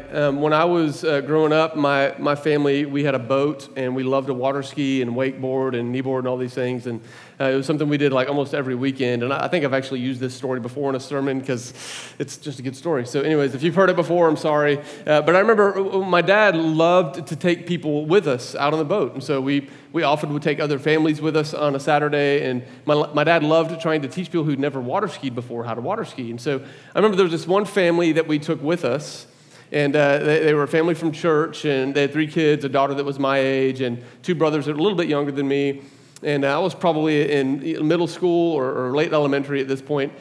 right. Um, when I was uh, growing up, my, my family, we had a boat and we loved to water ski and wakeboard and kneeboard and all these things. And uh, it was something we did like almost every weekend. And I, think I've actually used this story before in a sermon because it's just a good story. So, anyways, if you've heard it before, I'm sorry. Uh, but I remember uh, my dad loved to take people with us out on the boat. And so we, we often would take other families with us on a Saturday. And my, my dad loved trying to teach people who'd never water skied before how to water ski. And so I remember there was this one family that we took with us. And uh, they, they, were a family from church, and they had three kids a daughter that was my age, and two brothers that were a little bit younger than me. And uh, I was probably in middle school or, or late elementary at this point.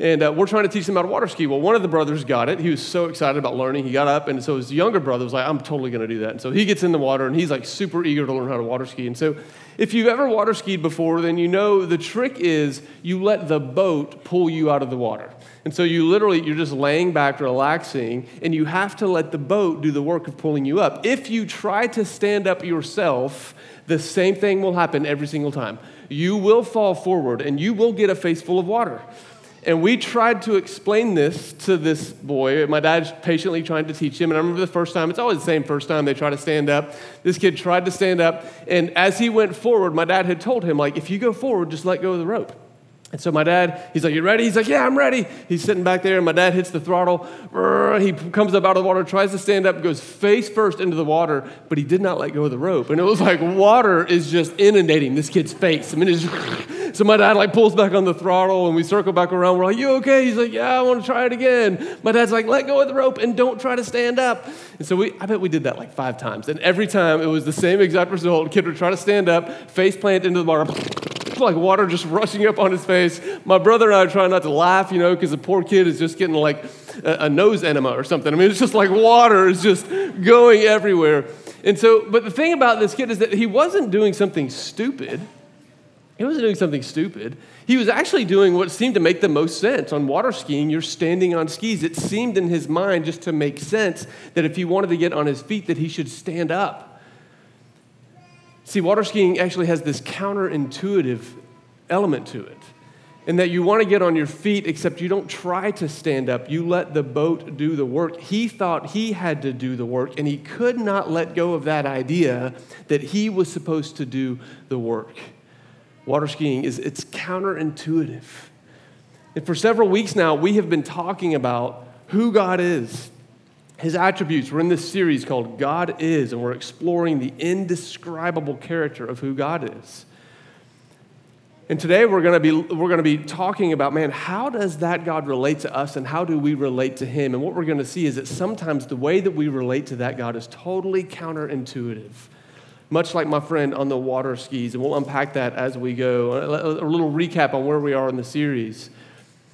And uh, we're trying to teach them how to water ski. Well, one of the brothers got it. He was so excited about learning. He got up, and so his younger brother was like, I'm totally going to do that. And so he gets in the water, and he's like super eager to learn how to water ski. And so if you've ever water skied before, then you know the trick is you let the boat pull you out of the water. And so you literally, you're just laying back, relaxing, and you have to let the boat do the work of pulling you up. If you try to stand up yourself, the same thing will happen every single time. You will fall forward and you will get a face full of water. And we tried to explain this to this boy. My dad's patiently trying to teach him. And I remember the first time, it's always the same first time they try to stand up. This kid tried to stand up. And as he went forward, my dad had told him, like, if you go forward, just let go of the rope. And so my dad, he's like, You ready? He's like, Yeah, I'm ready. He's sitting back there, and my dad hits the throttle. He comes up out of the water, tries to stand up, goes face first into the water, but he did not let go of the rope. And it was like water is just inundating this kid's face. I mean, it's so my dad like pulls back on the throttle, and we circle back around. We're like, You okay? He's like, Yeah, I want to try it again. My dad's like, Let go of the rope and don't try to stand up. And so we, I bet we did that like five times. And every time it was the same exact result. Kid would try to stand up, face plant into the water like water just rushing up on his face. My brother and I are trying not to laugh, you know, because the poor kid is just getting like a, a nose enema or something. I mean, it's just like water is just going everywhere. And so, but the thing about this kid is that he wasn't doing something stupid. He wasn't doing something stupid. He was actually doing what seemed to make the most sense. On water skiing, you're standing on skis. It seemed in his mind just to make sense that if he wanted to get on his feet, that he should stand up. See, water skiing actually has this counterintuitive element to it. In that you want to get on your feet, except you don't try to stand up. You let the boat do the work. He thought he had to do the work, and he could not let go of that idea that he was supposed to do the work. Water skiing is it's counterintuitive. And for several weeks now, we have been talking about who God is, his attributes. We're in this series called God is, and we're exploring the indescribable character of who God is. And today we're going to be we're going to be talking about man, how does that God relate to us and how do we relate to him? And what we're going to see is that sometimes the way that we relate to that God is totally counterintuitive. Much like my friend on the water skis, and we'll unpack that as we go. A, little recap on where we are in the series.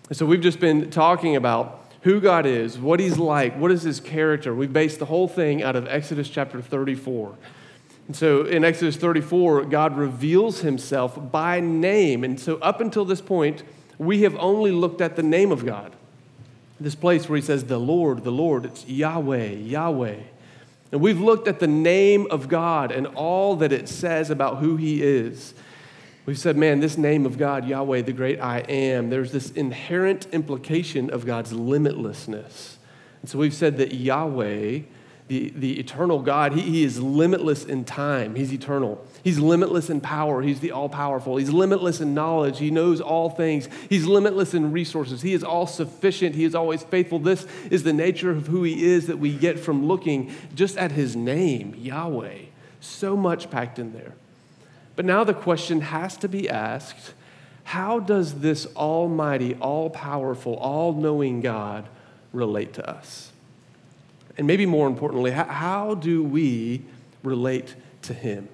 And so we've just been talking about who God is, what He's like, what is His character. We based the whole thing out of Exodus chapter 34. And so in Exodus 34, God reveals Himself by name. And so up until this point, we have only looked at the name of God. This place where He says, the Lord, the Lord, it's Yahweh, Yahweh. And we've looked at the name of God and all that it says about who He is. We've said, man, this name of God, Yahweh, the great I am, there's this inherent implication of God's limitlessness. And so we've said that Yahweh, the, the eternal God, he, he is limitless in time. He's eternal. He's limitless in power. He's the all powerful. He's limitless in knowledge. He knows all things. He's limitless in resources. He is all sufficient. He is always faithful. This is the nature of who He is that we get from looking just at His name, Yahweh. So much packed in there. But now the question has to be asked how does this almighty, all powerful, all knowing God relate to us? And maybe more importantly, how do we relate to Him?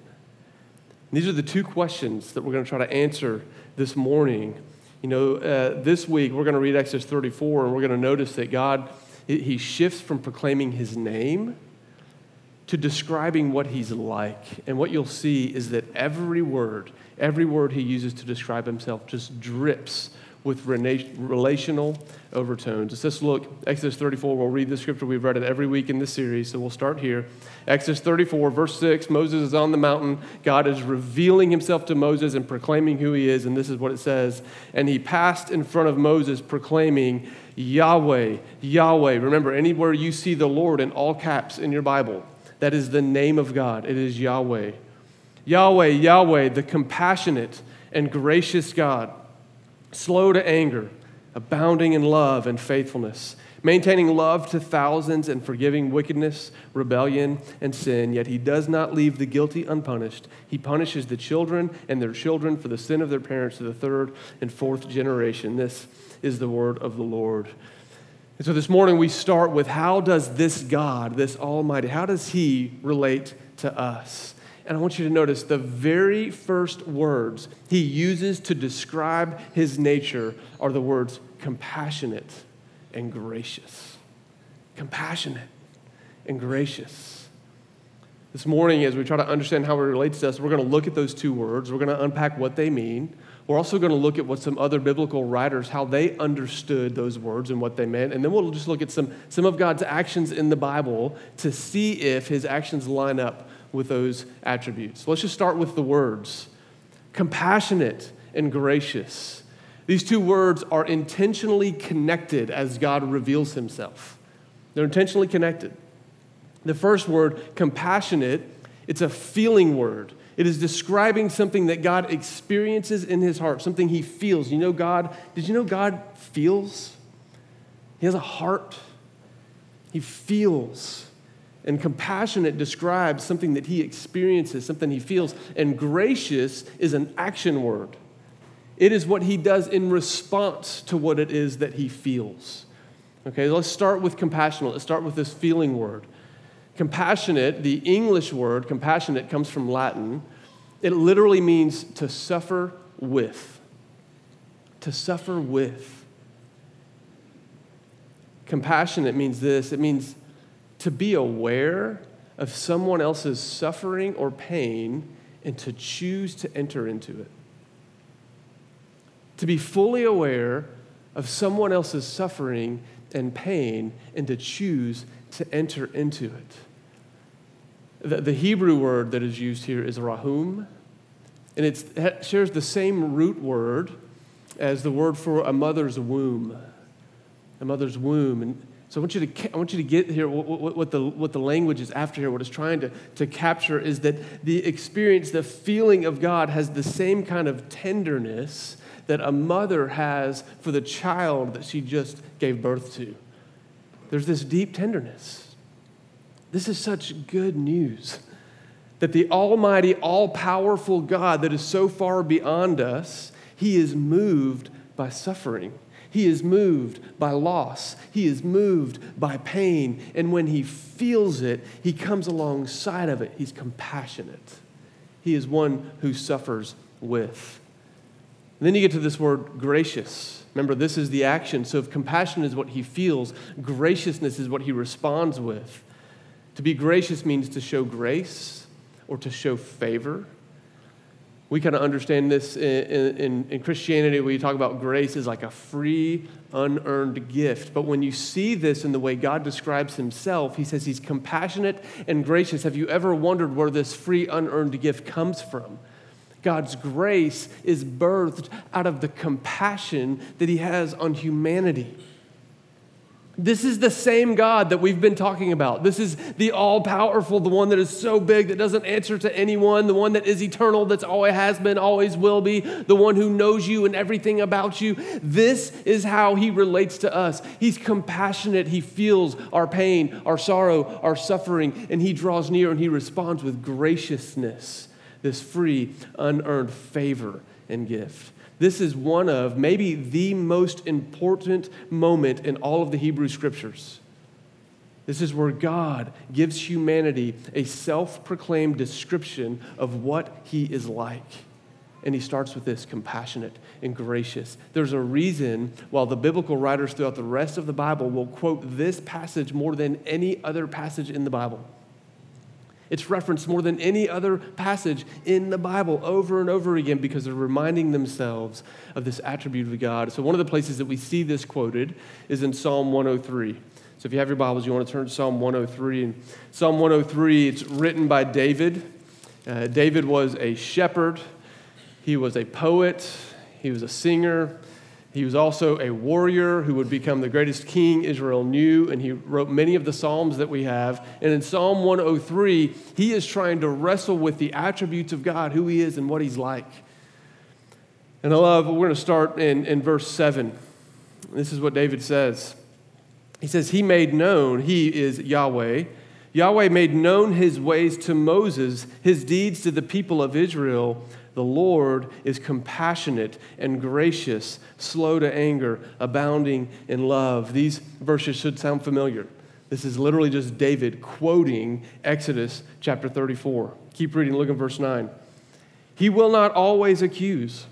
And these are the two questions that we're going to try to answer this morning. You know, uh, this week we're going to read Exodus 34 and we're going to notice that God, He shifts from proclaiming His name to describing what he's like. And what you'll see is that every word, every word he uses to describe himself just drips with relational overtones. Let's just look, Exodus 34. We'll read the scripture. We've read it every week in this series, so we'll start here. Exodus 34, verse 6 Moses is on the mountain. God is revealing himself to Moses and proclaiming who he is, and this is what it says. And he passed in front of Moses, proclaiming, Yahweh, Yahweh. Remember, anywhere you see the Lord in all caps in your Bible, that is the name of God. It is Yahweh. Yahweh, Yahweh, the compassionate and gracious God, slow to anger, abounding in love and faithfulness maintaining love to thousands and forgiving wickedness, rebellion, and sin. Yet he does not leave the guilty unpunished. He punishes the children and their children for the sin of their parents to the third and fourth generation. This is the word of the Lord. And so this morning we start with how does this God, this Almighty, how does he relate to us? And I want you to notice the very first words he uses to describe his nature are the words compassionate and gracious. Compassionate and gracious. This morning, as we try to understand how it relates to us, we're going to look at those two words. We're going to unpack what they mean. We're also going to look at what some other biblical writers, how they understood those words and what they meant. And then we'll just look at some, some of God's actions in the Bible to see if his actions line up with those attributes. Let's just start with the words compassionate and gracious. These two words are intentionally connected as God reveals himself. They're intentionally connected. The first word, compassionate, it's a feeling word. It is describing something that God experiences in his heart, something he feels. You know, God, did you know God feels? He has a heart. He feels. And compassionate describes something that he experiences, something he feels. And gracious is an action word. It is what he does in response to what it is that he feels. Okay, let's start with compassionate. Let's start with this feeling word. Compassionate, the English word compassionate comes from Latin. It literally means to suffer with. To suffer with. Compassionate means this it means to be aware of someone else's suffering or pain and to choose to enter into it to be fully aware of someone else's suffering and pain and to choose to enter into it. The, the Hebrew word that is used here is rahum, and it shares the same root word as the word for a mother's womb. A mother's womb. And so I want you to, I want you to get here what, what, the, what the language is after here, what it's trying to, to capture is that the experience, the feeling of God has the same kind of tenderness that a mother has for the child that she just gave birth to. There's this deep tenderness. This is such good news that the Almighty, all powerful God that is so far beyond us, He is moved by suffering. He is moved by loss. He is moved by pain. And when he feels it, he comes alongside of it. He's compassionate. He is one who suffers with. And then you get to this word gracious. Remember, this is the action. So if compassion is what he feels, graciousness is what he responds with. To be gracious means to show grace or to show favor. We kind of understand this in, in, in, Christianity. We talk about grace as like a free, unearned gift. But when you see this in the way God describes himself, he says he's compassionate and gracious. Have you ever wondered where this free, unearned gift comes from? God's grace is birthed out of the compassion that He has on humanity. This is the same God that we've been talking about. This is the all powerful, the one that is so big that doesn't answer to anyone, the one that is eternal, that's always has been, always will be, the one who knows you and everything about you. This is how he relates to us. He's compassionate. He feels our pain, our sorrow, our suffering, and he draws near and he responds with graciousness this free, unearned favor and gift. This is one of maybe the most important moment in all of the Hebrew scriptures. This is where God gives humanity a self proclaimed description of what he is like. And he starts with this compassionate and gracious. There's a reason why the biblical writers throughout the rest of the Bible will quote this passage more than any other passage in the Bible. It's referenced more than any other passage in the Bible over and over again because they're reminding themselves of this attribute of God. So, one of the places that we see this quoted is in Psalm 103. So, if you have your Bibles, you want to turn to Psalm 103. And Psalm 103, it's written by David. Uh, David was a shepherd, he was a poet, he was a singer, He was also a warrior who would become the greatest king Israel knew, and he wrote many of the Psalms that we have. And in Psalm 103, he is trying to wrestle with the attributes of God, who he is, and what he's like. And I love, we're going to start in, in verse 7. This is what David says. He says, He made known, He is Yahweh. Yahweh made known His ways to Moses, His deeds to the people of Israel. The Lord is compassionate and gracious, slow to anger, abounding in love. These verses should sound familiar. This is literally just David quoting Exodus chapter 34. Keep reading, look at verse 9. He will not always accuse,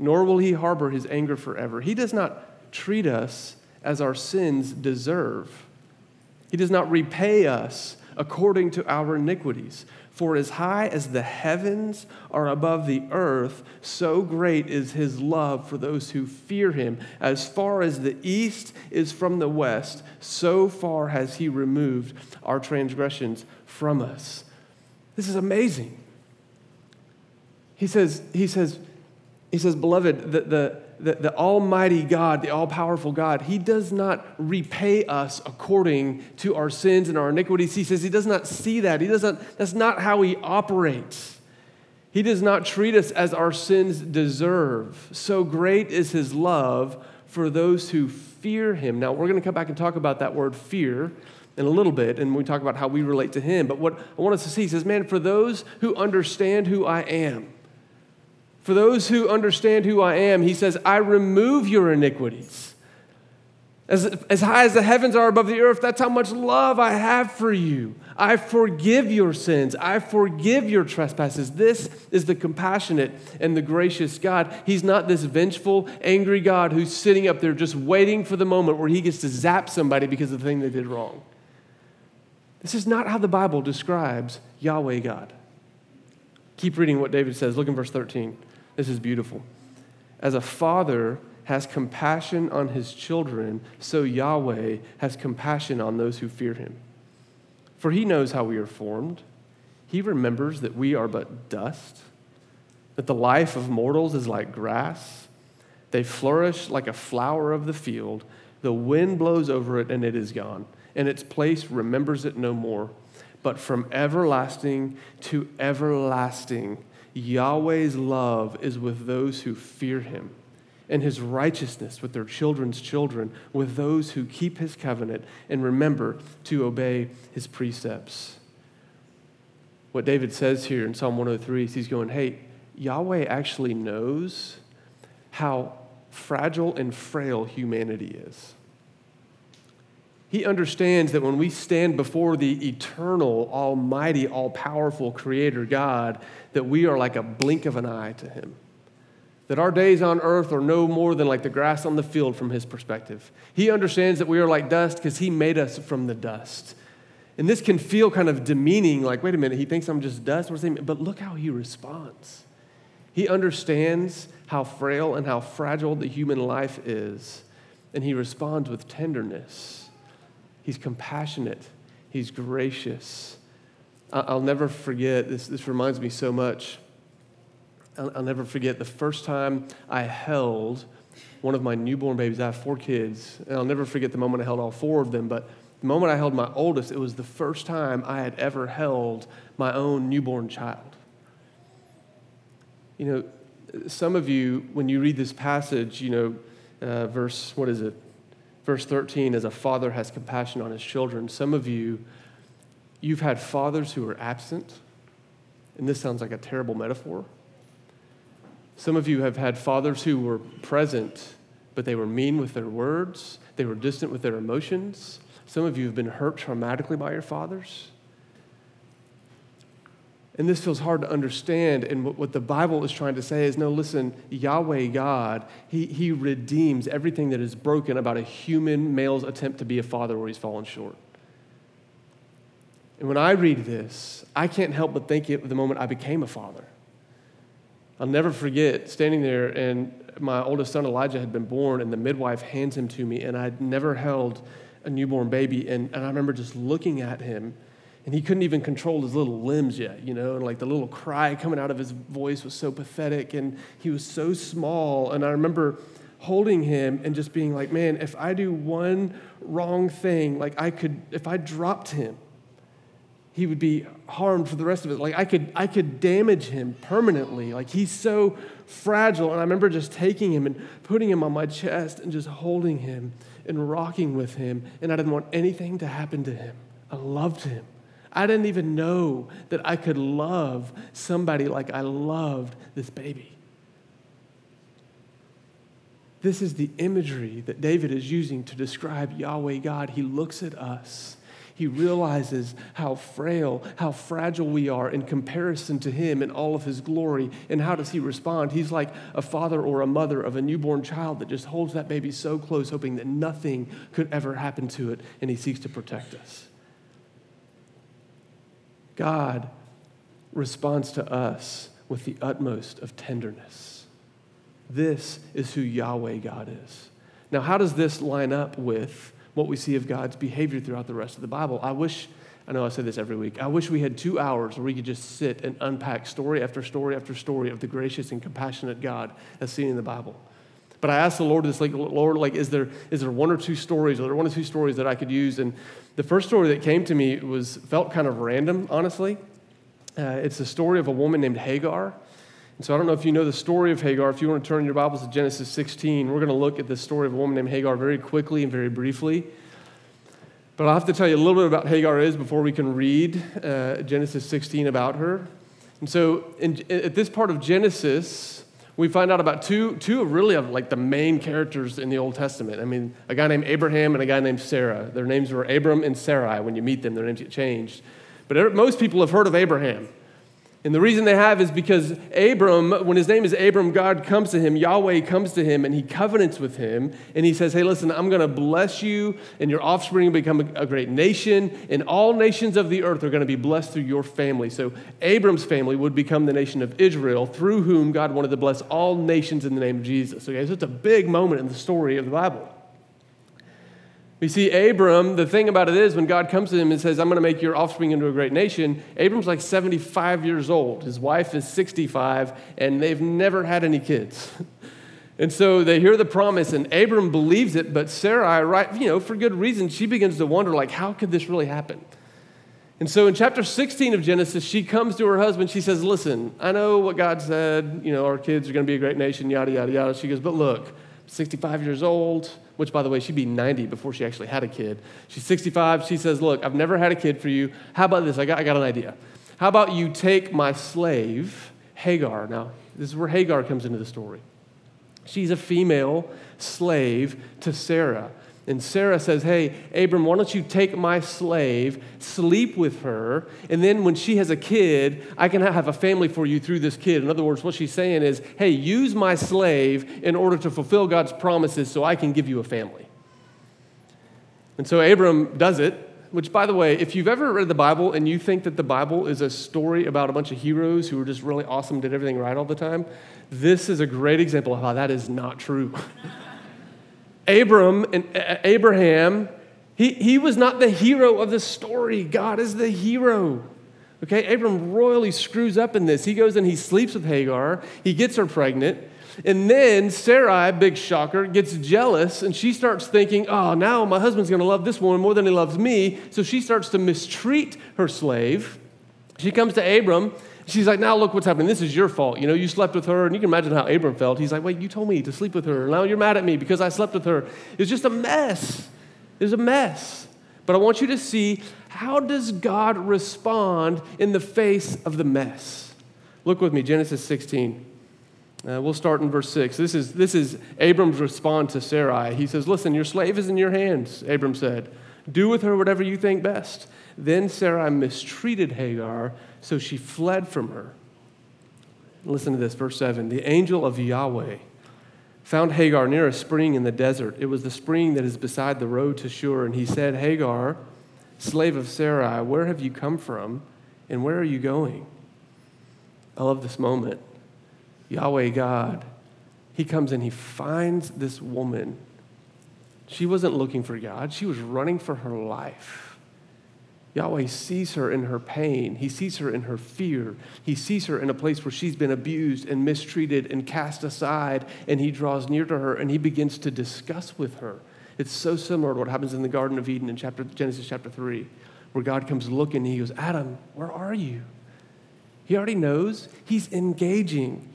nor will he harbor his anger forever. He does not treat us as our sins deserve. He does not repay us according to our iniquities. For as high as the heavens are above the earth, so great is his love for those who fear him. As far as the east is from the west, so far has he removed our transgressions from us. This is amazing. He says, he says, he says, beloved, the, the, the, the Almighty God, the all powerful God, He does not repay us according to our sins and our iniquities. He says He does not see that. He doesn't, that's not how He operates. He does not treat us as our sins deserve. So great is His love for those who fear Him. Now, we're going to come back and talk about that word fear in a little bit, and we talk about how we relate to Him. But what I want us to see, He says, man, for those who understand who I am, for those who understand who I am, he says, I remove your iniquities. As, as high as the heavens are above the earth, that's how much love I have for you. I forgive your sins. I forgive your trespasses. This is the compassionate and the gracious God. He's not this vengeful, angry God who's sitting up there just waiting for the moment where he gets to zap somebody because of the thing they did wrong. This is not how the Bible describes Yahweh God. Keep reading what David says. Look in verse 13. This is beautiful. As a father has compassion on his children, so Yahweh has compassion on those who fear him. For he knows how we are formed. He remembers that we are but dust, that the life of mortals is like grass. They flourish like a flower of the field. The wind blows over it and it is gone, and its place remembers it no more. But from everlasting to everlasting, Yahweh's love is with those who fear him, and his righteousness with their children's children, with those who keep his covenant and remember to obey his precepts. What David says here in Psalm 103 is he's going, hey, Yahweh actually knows how fragile and frail humanity is. He understands that when we stand before the eternal, almighty, all powerful Creator God, that we are like a blink of an eye to Him. That our days on earth are no more than like the grass on the field from His perspective. He understands that we are like dust because He made us from the dust. And this can feel kind of demeaning, like, wait a minute, He thinks I'm just dust. But look how He responds. He understands how frail and how fragile the human life is, and He responds with tenderness He's compassionate, He's gracious. I'll never forget, this, this reminds me so much. I'll, I'll never forget the first time I held one of my newborn babies. I have four kids, and I'll never forget the moment I held all four of them. But the moment I held my oldest, it was the first time I had ever held my own newborn child. You know, some of you, when you read this passage, you know, uh, verse, what is it? Verse 13, as a father has compassion on his children. Some of you, you've had fathers who are absent, and this sounds like a terrible metaphor. Some of you have had fathers who were present, but they were mean with their words, they were distant with their emotions. Some of you have been hurt traumatically by your fathers. And this feels hard to understand. And what the Bible is trying to say is no, listen, Yahweh God, he, he redeems everything that is broken about a human male's attempt to be a father where he's fallen short. And when I read this, I can't help but think of the moment I became a father. I'll never forget standing there, and my oldest son Elijah had been born, and the midwife hands him to me, and I'd never held a newborn baby. And, and I remember just looking at him and he couldn't even control his little limbs yet, you know, and like the little cry coming out of his voice was so pathetic, and he was so small. And I remember holding him and just being like, man, if I do one wrong thing, like I could, if I dropped him, he would be harmed for the rest of it. Like I could, I could damage him permanently. Like he's so fragile. And I remember just taking him and putting him on my chest and just holding him and rocking with him. And I didn't want anything to happen to him. I loved him. I didn't even know that I could love somebody like I loved this baby. This is the imagery that David is using to describe Yahweh God. He looks at us he realizes how frail, how fragile we are in comparison to him in all of his glory. And how does he respond? He's like a father or a mother of a newborn child that just holds that baby so close, hoping that nothing could ever happen to it, and he seeks to protect us. God responds to us with the utmost of tenderness. This is who Yahweh God is. Now, how does this line up with what we see of God's behavior throughout the rest of the Bible. I wish, I know I say this every week, I wish we had two hours where we could just sit and unpack story after story after story of the gracious and compassionate God as seen in the Bible. But I asked the Lord this, like, Lord, like, is there, is there one or two stories, or there one or two stories that I could use? And the first story that came to me was felt kind of random, honestly. Uh, it's the story of a woman named Hagar. And so I don't know if you know the story of Hagar. If you want to turn your Bibles to Genesis 16, we're going to look at the story of a woman named Hagar very quickly and very briefly. But I'll have to tell you a little bit about Hagar is before we can read uh, Genesis 16 about her. And so in, at this part of Genesis, we find out about two, two of really of like the main characters in the Old Testament. I mean, a guy named Abraham and a guy named Sarah. Their names were Abram and Sarai. When you meet them, their names get changed. But er, most people have heard of Abraham. And the reason they have is because Abram, when his name is Abram, God comes to him, Yahweh comes to him, and he covenants with him. And he says, Hey, listen, I'm going to bless you, and your offspring will become a, great nation, and all nations of the earth are going to be blessed through your family. So Abram's family would become the nation of Israel, through whom God wanted to bless all nations in the name of Jesus. Okay, so it's a big moment in the story of the Bible. We see Abram, the thing about it is, when God comes to him and says, I'm going to make your offspring into a great nation, Abram's like 75 years old. His wife is 65, and they've never had any kids. And so they hear the promise, and Abram believes it, but Sarai, right, you know, for good reason, she begins to wonder, like, how could this really happen? And so in chapter 16 of Genesis, she comes to her husband. She says, Listen, I know what God said, you know, our kids are going to be a great nation, yada, yada, yada. She goes, But look, 65 years old, which, by the way, she'd be 90 before she actually had a kid. She's 65. She says, Look, I've never had a kid for you. How about this? I got, I got an idea. How about you take my slave, Hagar? Now, this is where Hagar comes into the story. She's a female slave to Sarah. And Sarah says, Hey, Abram, why don't you take my slave, sleep with her, and then when she has a kid, I can have a family for you through this kid. In other words, what she's saying is, Hey, use my slave in order to fulfill God's promises so I can give you a family. And so Abram does it, which, by the way, if you've ever read the Bible and you think that the Bible is a story about a bunch of heroes who were just really awesome, did everything right all the time, this is a great example of how that is not true. Abram and uh, uh, Abraham, he, he was not the hero of the story. God is the hero. Okay, Abram royally screws up in this. He goes and he sleeps with Hagar. He gets her pregnant. And then Sarai, big shocker, gets jealous and she starts thinking, oh, now my husband's going to love this woman more than he loves me. So she starts to mistreat her slave. She comes to Abram she's like, now look what's happening. This is your fault. You know, you slept with her, and you can imagine how Abram felt. He's like, wait, you told me to sleep with her. Now you're mad at me because I slept with her. It's just a mess. It's a mess. But I want you to see how does God respond in the face of the mess? Look with me, Genesis 16. Uh, we'll start in verse 6. This is, this is Abram's response to Sarai. He says, Listen, your slave is in your hands, Abram said. Do with her whatever you think best. Then Sarai mistreated Hagar so she fled from her. Listen to this, verse 7. The angel of Yahweh found Hagar near a spring in the desert. It was the spring that is beside the road to Shur. And he said, Hagar, slave of Sarai, where have you come from and where are you going? I love this moment. Yahweh God, he comes and he finds this woman. She wasn't looking for God, she was running for her life. Yahweh sees her in her pain. He sees her in her fear. He sees her in a place where she's been abused and mistreated and cast aside, and he draws near to her and he begins to discuss with her. It's so similar to what happens in the Garden of Eden in chapter, Genesis chapter 3, where God comes looking and he goes, Adam, where are you? He already knows. He's engaging.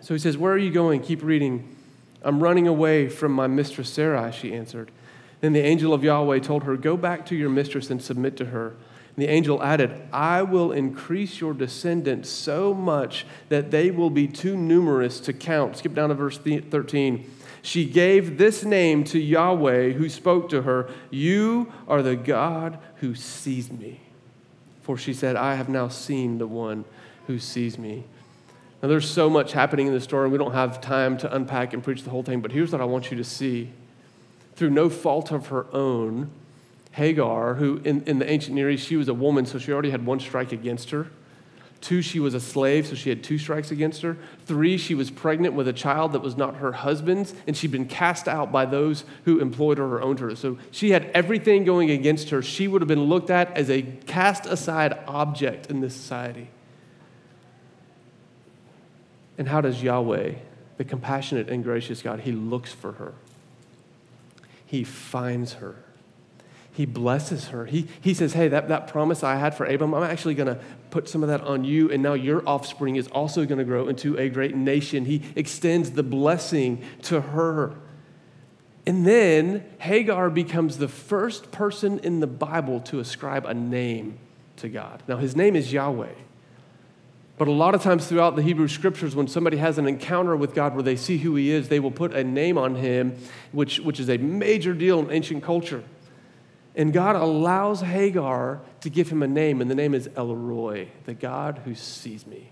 So he says, Where are you going? Keep reading. I'm running away from my mistress Sarai, she answered. Then the angel of Yahweh told her, Go back to your mistress and submit to her. And the angel added, I will increase your descendants so much that they will be too numerous to count. Skip down to verse 13. She gave this name to Yahweh who spoke to her You are the God who sees me. For she said, I have now seen the one who sees me. Now, there's so much happening in the story, and we don't have time to unpack and preach the whole thing, but here's what I want you to see through no fault of her own, Hagar, who in, in the ancient Near East, she was a woman, so she already had one strike against her. Two, she was a slave, so she had two strikes against her. Three, she was pregnant with a child that was not her husband's, and she'd been cast out by those who employed her or owned her. So she had everything going against her. She would have been looked at as a cast aside object in this society. And how does Yahweh, the compassionate and gracious God, He looks for her? He finds her. He blesses her. He, he says, Hey, that, that promise I had for Abram, I'm actually going to put some of that on you, and now your offspring is also going to grow into a great nation. He extends the blessing to her. And then Hagar becomes the first person in the Bible to ascribe a name to God. Now, his name is Yahweh. But a lot of times throughout the Hebrew scriptures, when somebody has an encounter with God where they see who he is, they will put a name on him, which, which is a major deal in ancient culture. And God allows Hagar to give him a name, and the name is El Roi, the God who sees me.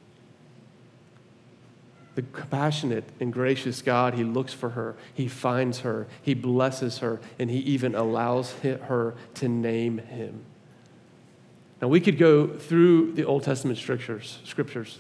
The compassionate and gracious God, he looks for her, he finds her, he blesses her, and he even allows her to name him. Now, we could go through the Old Testament scriptures. scriptures.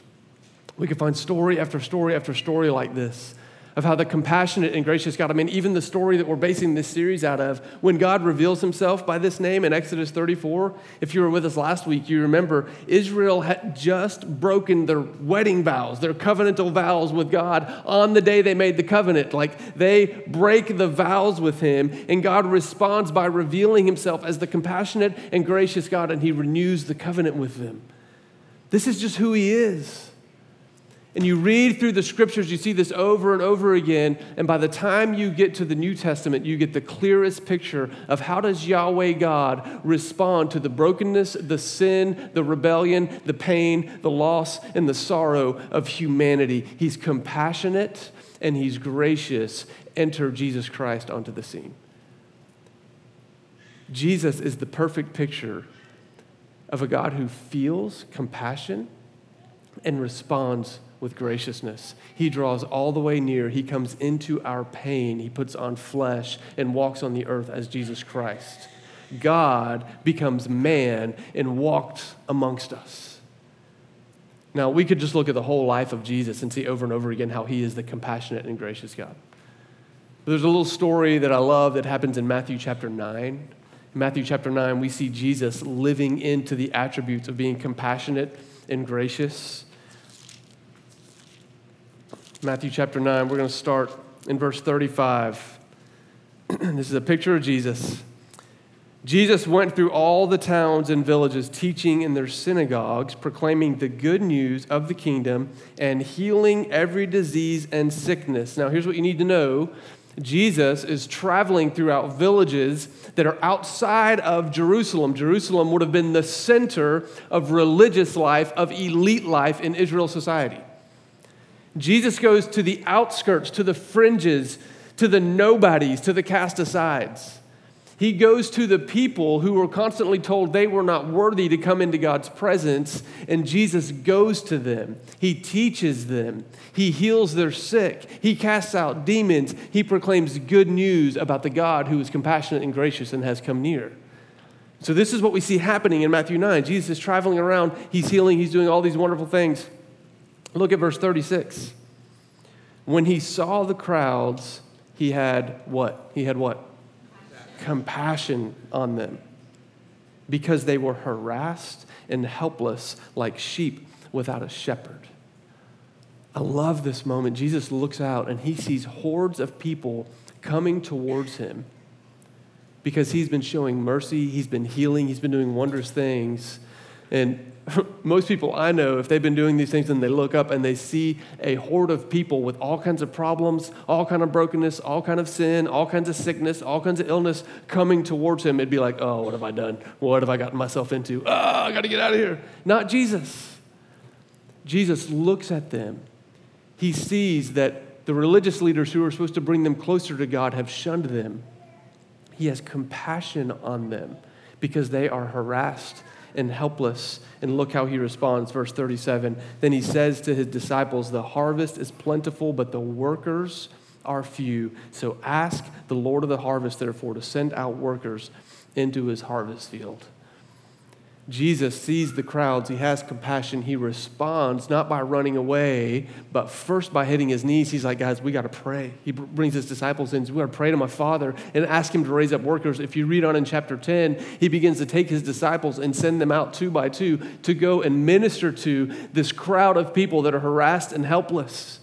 We could find story after story after story like this of how the compassionate and gracious God, I mean, even the story that we're basing this series out of, when God reveals himself by this name in Exodus 34, if you were with us last week, you remember Israel had just broken their wedding vows, their covenantal vows with God on the day they made the covenant. Like they break the vows with him, and God responds by revealing himself as the compassionate and gracious God, and he renews the covenant with them. This is just who he is and you read through the scriptures, you see this over and over again. And by the time you get to the New Testament, you get the clearest picture of how does Yahweh God respond to the brokenness, the sin, the rebellion, the pain, the loss, and the sorrow of humanity. He's compassionate and he's gracious. Enter Jesus Christ onto the scene. Jesus is the perfect picture of a God who feels compassion and responds with graciousness. He draws all the way near. He comes into our pain. He puts on flesh and walks on the earth as Jesus Christ. God becomes man and walked amongst us. Now, we could just look at the whole life of Jesus and see over and over again how he is the compassionate and gracious God. But there's a little story that I love that happens in Matthew chapter 9. In Matthew chapter 9, we see Jesus living into the attributes of being compassionate and gracious. Matthew chapter 9, we're going to start in verse 35. this is a picture of Jesus. Jesus went through all the towns and villages, teaching in their synagogues, proclaiming the good news of the kingdom, and healing every disease and sickness. Now, here's what you need to know Jesus is traveling throughout villages that are outside of Jerusalem. Jerusalem would have been the center of religious life, of elite life in Israel society. Jesus goes to the outskirts, to the fringes, to the nobodies, to the cast asides. He goes to the people who were constantly told they were not worthy to come into God's presence, and Jesus goes to them. He teaches them. He heals their sick. He casts out demons. He proclaims good news about the God who is compassionate and gracious and has come near. So, this is what we see happening in Matthew 9. Jesus is traveling around, he's healing, he's doing all these wonderful things. Look at verse 36. When he saw the crowds, he had what? He had what? Compassion on them because they were harassed and helpless like sheep without a shepherd. I love this moment. Jesus looks out and he sees hordes of people coming towards him because he's been showing mercy, he's been healing, he's been doing wondrous things. And most people I know, if they've been doing these things and they look up and they see a horde of people with all kinds of problems, all kind of brokenness, all kind of sin, all kinds of sickness, all kinds of illness coming towards him, it'd be like, oh, what have I done? What have I gotten myself into? Oh, I got to get out of here. Not Jesus. Jesus looks at them. He sees that the religious leaders who are supposed to bring them closer to God have shunned them. He has compassion on them because they are harassed and helpless. And look how he responds, verse 37. Then he says to his disciples, The harvest is plentiful, but the workers are few. So ask the Lord of the harvest, therefore, to send out workers into his harvest field. Jesus sees the crowds, he has compassion, he responds not by running away, but first by hitting his knees. He's like, guys, we got to pray. He brings his disciples in, we got to pray to my Father and ask him to raise up workers. If you read on in chapter 10, he begins to take his disciples and send them out two by two to go and minister to this crowd of people that are harassed and helpless.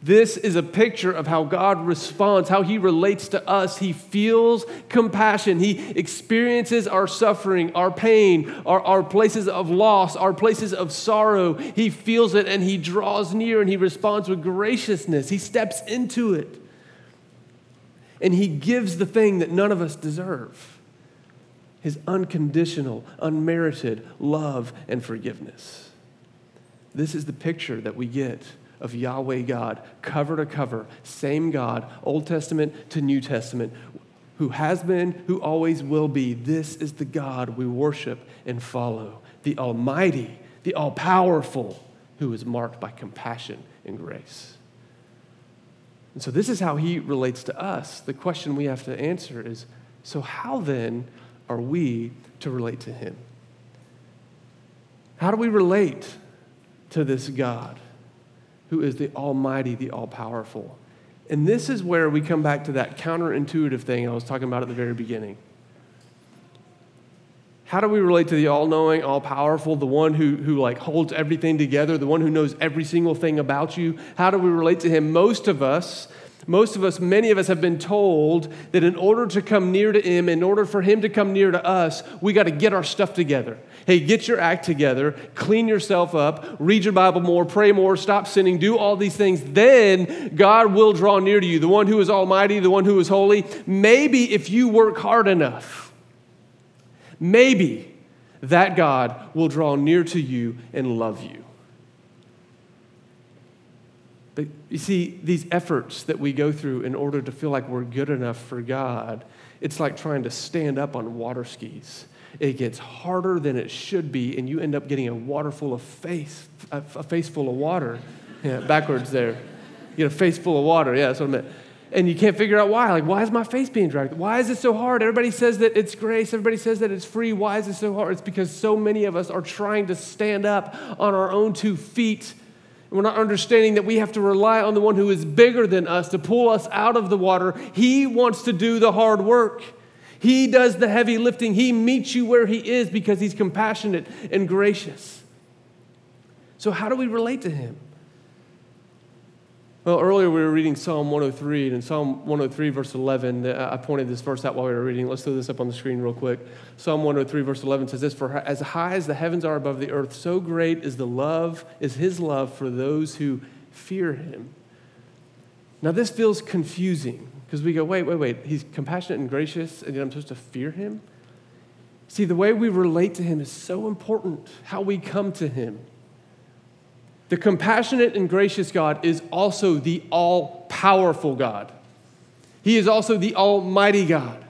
This is a picture of how God responds, how He relates to us. He feels compassion. He experiences our suffering, our pain, our, our places of loss, our places of sorrow. He feels it and He draws near and He responds with graciousness. He steps into it. And He gives the thing that none of us deserve His unconditional, unmerited love and forgiveness. This is the picture that we get of Yahweh God, cover to cover, same God, Old Testament to New Testament, who has been, who always will be. This is the God we worship and follow, the Almighty, the All Powerful, who is marked by compassion and grace. And so, this is how he relates to us. The question we have to answer is so, how then are we to relate to him? How do we relate to this God? Who is the Almighty, the All Powerful. And this is where we come back to that counterintuitive thing I was talking about at the very beginning. How do we relate to the all knowing, all powerful, the one who, who like holds everything together, the one who knows every single thing about you? How do we relate to him? Most of us, most of us, many of us have been told that in order to come near to him, in order for him to come near to us, we got to get our stuff together hey, get your act together, clean yourself up, read your Bible more, pray more, stop sinning, do all these things. Then God will draw near to you, the one who is almighty, the one who is holy. Maybe if you work hard enough, maybe that God will draw near to you and love you. But you see, these efforts that we go through in order to feel like we're good enough for God, it's like trying to stand up on water skis it gets harder than it should be, and you end up getting a water full of face, a, face full of water. Yeah, backwards there. You get a face full of water. Yeah, that's what I meant. And you can't figure out why. Like, why is my face being dragged? Why is it so hard? Everybody says that it's grace. Everybody says that it's free. Why is it so hard? It's because so many of us are trying to stand up on our own two feet. We're not understanding that we have to rely on the one who is bigger than us to pull us out of the water. He wants to do the hard work. He does the heavy lifting. He meets you where He is because He's compassionate and gracious. So, how do we relate to Him? Well, earlier we were reading Psalm 103, and in Psalm 103, verse 11, uh, I pointed this verse out while we were reading. Let's throw this up on the screen real quick. Psalm 103, verse 11 says this For as high as the heavens are above the earth, so great is the love, is His love for those who fear Him. Now, this feels confusing because we go, wait, wait, wait, he's compassionate and gracious, and yet I'm supposed to fear him? See, the way we relate to him is so important, how we come to him. The compassionate and gracious God is also the all powerful God. He is also the almighty God.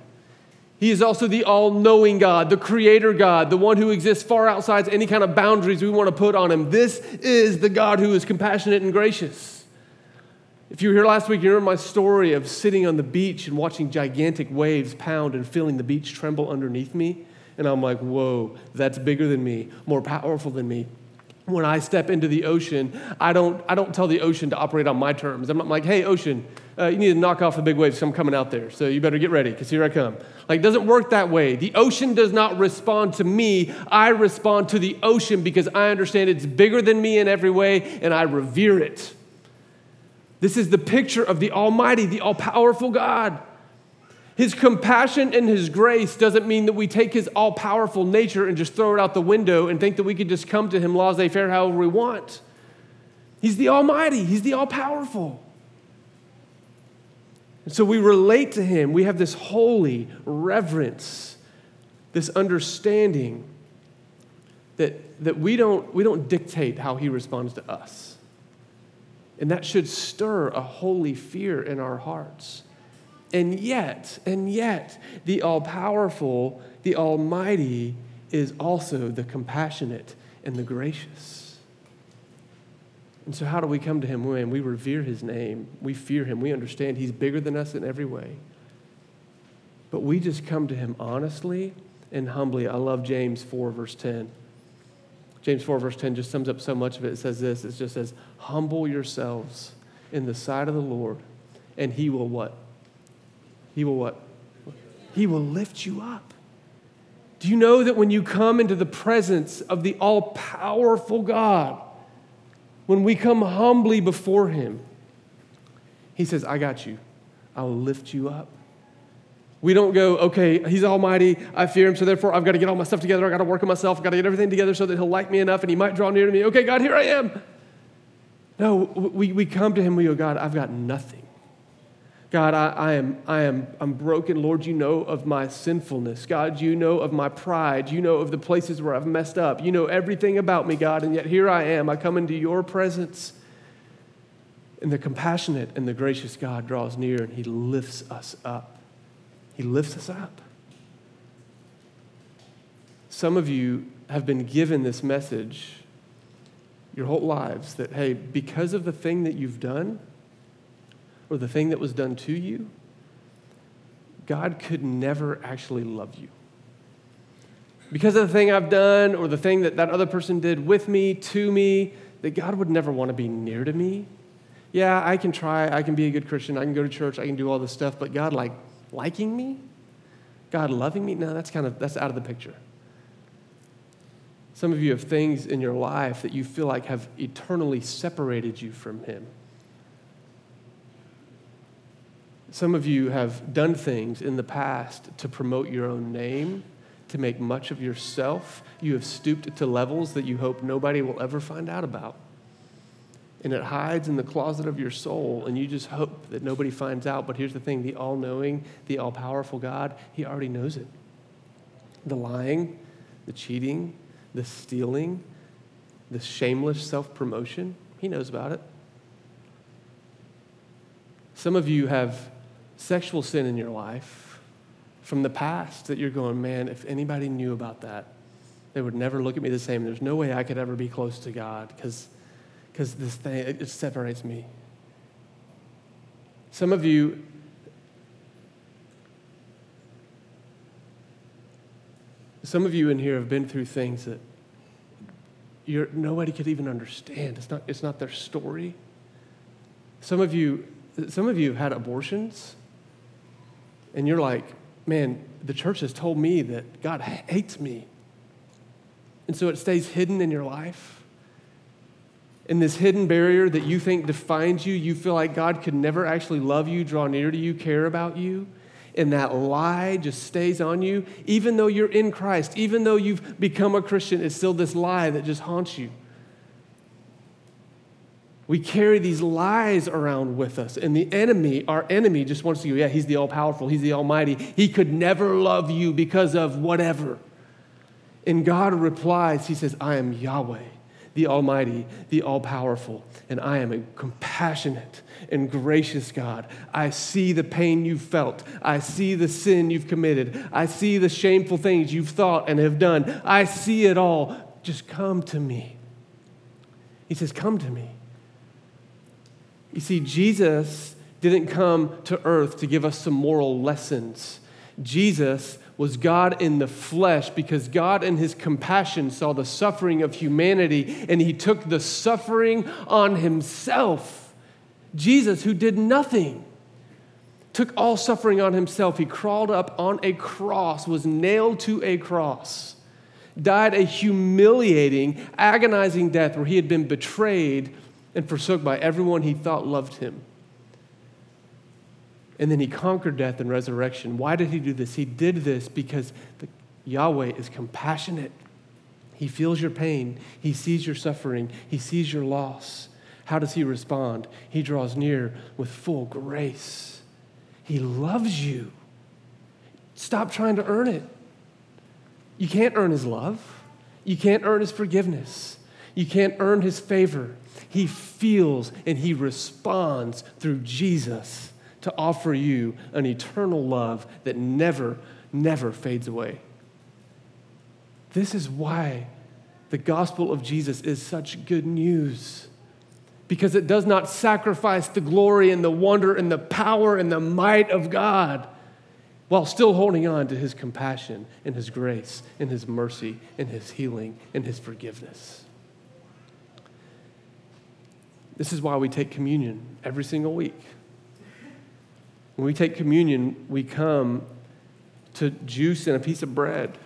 He is also the all knowing God, the creator God, the one who exists far outside any kind of boundaries we want to put on him. This is the God who is compassionate and gracious. If you were here last week, you remember my story of sitting on the beach and watching gigantic waves pound and feeling the beach tremble underneath me. And I'm like, whoa, that's bigger than me, more powerful than me. When I step into the ocean, I don't, I don't tell the ocean to operate on my terms. I'm not like, hey, ocean, uh, you need to knock off the big waves. I'm coming out there. So you better get ready because here I come. Like, doesn't work that way. The ocean does not respond to me. I respond to the ocean because I understand it's bigger than me in every way and I revere it. This is the picture of the Almighty, the all powerful God. His compassion and His grace doesn't mean that we take His all powerful nature and just throw it out the window and think that we can just come to Him laissez faire however we want. He's the Almighty, He's the all powerful. And so we relate to Him. We have this holy reverence, this understanding that, that we, don't, we don't dictate how He responds to us. And that should stir a holy fear in our hearts. And yet, and yet, the all powerful, the almighty is also the compassionate and the gracious. And so, how do we come to him when we revere his name? We fear him. We understand he's bigger than us in every way. But we just come to him honestly and humbly. I love James 4, verse 10. James 4, verse 10 just sums up so much of it. It says this it just says, Humble yourselves in the sight of the Lord, and he will what? He will what? He will lift you up. Do you know that when you come into the presence of the all powerful God, when we come humbly before Him, He says, I got you. I'll lift you up. We don't go, okay, He's almighty. I fear Him, so therefore I've got to get all my stuff together. I've got to work on myself. I've got to get everything together so that He'll like me enough and He might draw near to me. Okay, God, here I am. No, we, we come to Him, we go, God, I've got nothing. God, I, I, am, I am I'm broken. Lord, you know of my sinfulness. God, you know of my pride. You know of the places where I've messed up. You know everything about me, God, and yet here I am. I come into your presence. And the compassionate and the gracious God draws near and he lifts us up. He lifts us up. Some of you have been given this message your whole lives that, hey, because of the thing that you've done, or the thing that was done to you, God could never actually love you. Because of the thing I've done or the thing that that other person did with me, to me, that God would never want to be near to me. Yeah, I can try, I can be a good Christian, I can go to church, I can do all this stuff, but God like liking me? God loving me? No, that's kind of that's out of the picture. Some of you have things in your life that you feel like have eternally separated you from him. Some of you have done things in the past to promote your own name, to make much of yourself. You have stooped to levels that you hope nobody will ever find out about. And it hides in the closet of your soul, and you just hope that nobody finds out. But here's the thing the all knowing, the all powerful God, He already knows it. The lying, the cheating, the stealing, the shameless self promotion, He knows about it. Some of you have sexual sin in your life from the past that you're going, man, if anybody knew about that, they would never look at me the same. There's no way I could ever be close to God because this thing, it separates me. Some of you, some of you in here have been through things that you're, nobody could even understand. It's not, it's not their story. Some of you, some of you have had abortions and you're like, man, the church has told me that God hates me. And so it stays hidden in your life. In this hidden barrier that you think defines you, you feel like God could never actually love you, draw near to you, care about you. And that lie just stays on you. Even though you're in Christ, even though you've become a Christian, it's still this lie that just haunts you. We carry these lies around with us. And the enemy, our enemy, just wants to go, yeah, he's the all powerful, he's the almighty. He could never love you because of whatever. And God replies, He says, I am Yahweh, the almighty, the all powerful, and I am a compassionate and gracious God. I see the pain you've felt. I see the sin you've committed. I see the shameful things you've thought and have done. I see it all. Just come to me. He says, Come to me. You see, Jesus didn't come to earth to give us some moral lessons. Jesus was God in the flesh because God, in his compassion, saw the suffering of humanity and he took the suffering on himself. Jesus, who did nothing, took all suffering on himself. He crawled up on a cross, was nailed to a cross, died a humiliating, agonizing death where he had been betrayed and forsook by everyone he thought loved him. And then he conquered death and resurrection. Why did he do this? He did this because the, Yahweh is compassionate. He feels your pain, he sees your suffering, he sees your loss. How does he respond? He draws near with full grace. He loves you. Stop trying to earn it. You can't earn his love. You can't earn his forgiveness. You can't earn his favor. He feels and he responds through Jesus to offer you an eternal love that never, never fades away. This is why the gospel of Jesus is such good news. Because it does not sacrifice the glory and the wonder and the power and the might of God while still holding on to his compassion and his grace and his mercy and his healing and his forgiveness. This is why we take communion every single week. When we take communion, we come to juice and a piece of bread.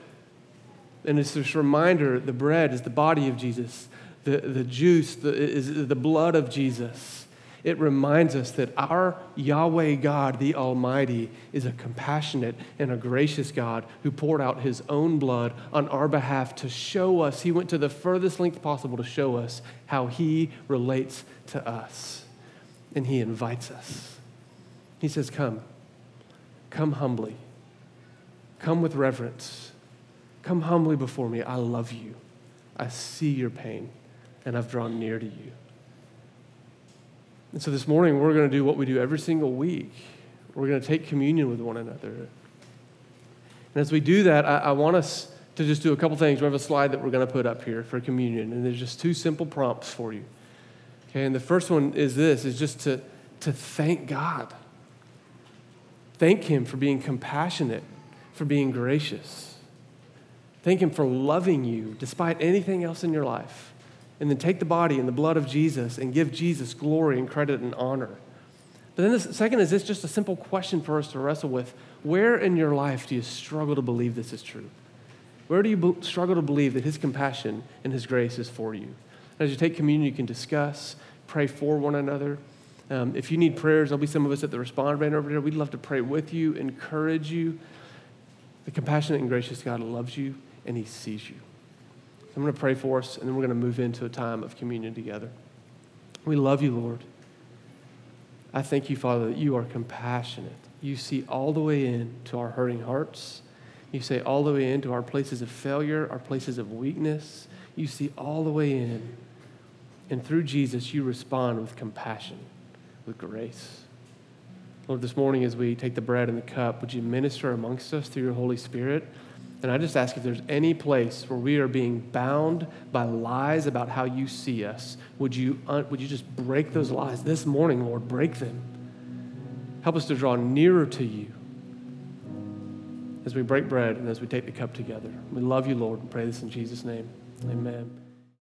And it's this reminder the bread is the body of Jesus, the, the juice the, is the blood of Jesus. It reminds us that our Yahweh God, the Almighty, is a compassionate and a gracious God who poured out his own blood on our behalf to show us, he went to the furthest length possible to show us how he relates to us. And he invites us. He says, Come. Come humbly. Come with reverence. Come humbly before me. I love you. I see your pain, and I've drawn near to you. And so this morning, we're going to do what we do every single week. We're going to take communion with one another. And as we do that, I, I want us to just do a couple things. We have a slide that we're going to put up here for communion, and there's just two simple prompts for you. Okay, and the first one is this: is just to to thank God Thank Him for being compassionate, for being gracious. Thank Him for loving you despite anything else in your life. And then take the body and the blood of Jesus and give Jesus glory and credit and honor. But then the second is this just a simple question for us to wrestle with. Where in your life do you struggle to believe this is true? Where do you struggle to believe that His compassion and His grace is for you? As you take communion, you can discuss, pray for one another. Um, if you need prayers, there'll be some of us at the respond band over there. We'd love to pray with you, encourage you. The compassionate and gracious God loves you and he sees you. I'm going to pray for us, and then we're going to move into a time of communion together. We love you, Lord. I thank you, Father, that you are compassionate. You see all the way in to our hurting hearts. You see all the way into our places of failure, our places of weakness. You see all the way in. And through Jesus, you respond with compassion with grace. Lord, this morning as we take the bread and the cup, would you minister amongst us through your Holy Spirit? And I just ask if there's any place where we are being bound by lies about how you see us, would you, would you just break those lies this morning, Lord? Break them. Help us to draw nearer to you as we break bread and as we take the cup together. We love you, Lord, and pray this in Jesus' name. Amen.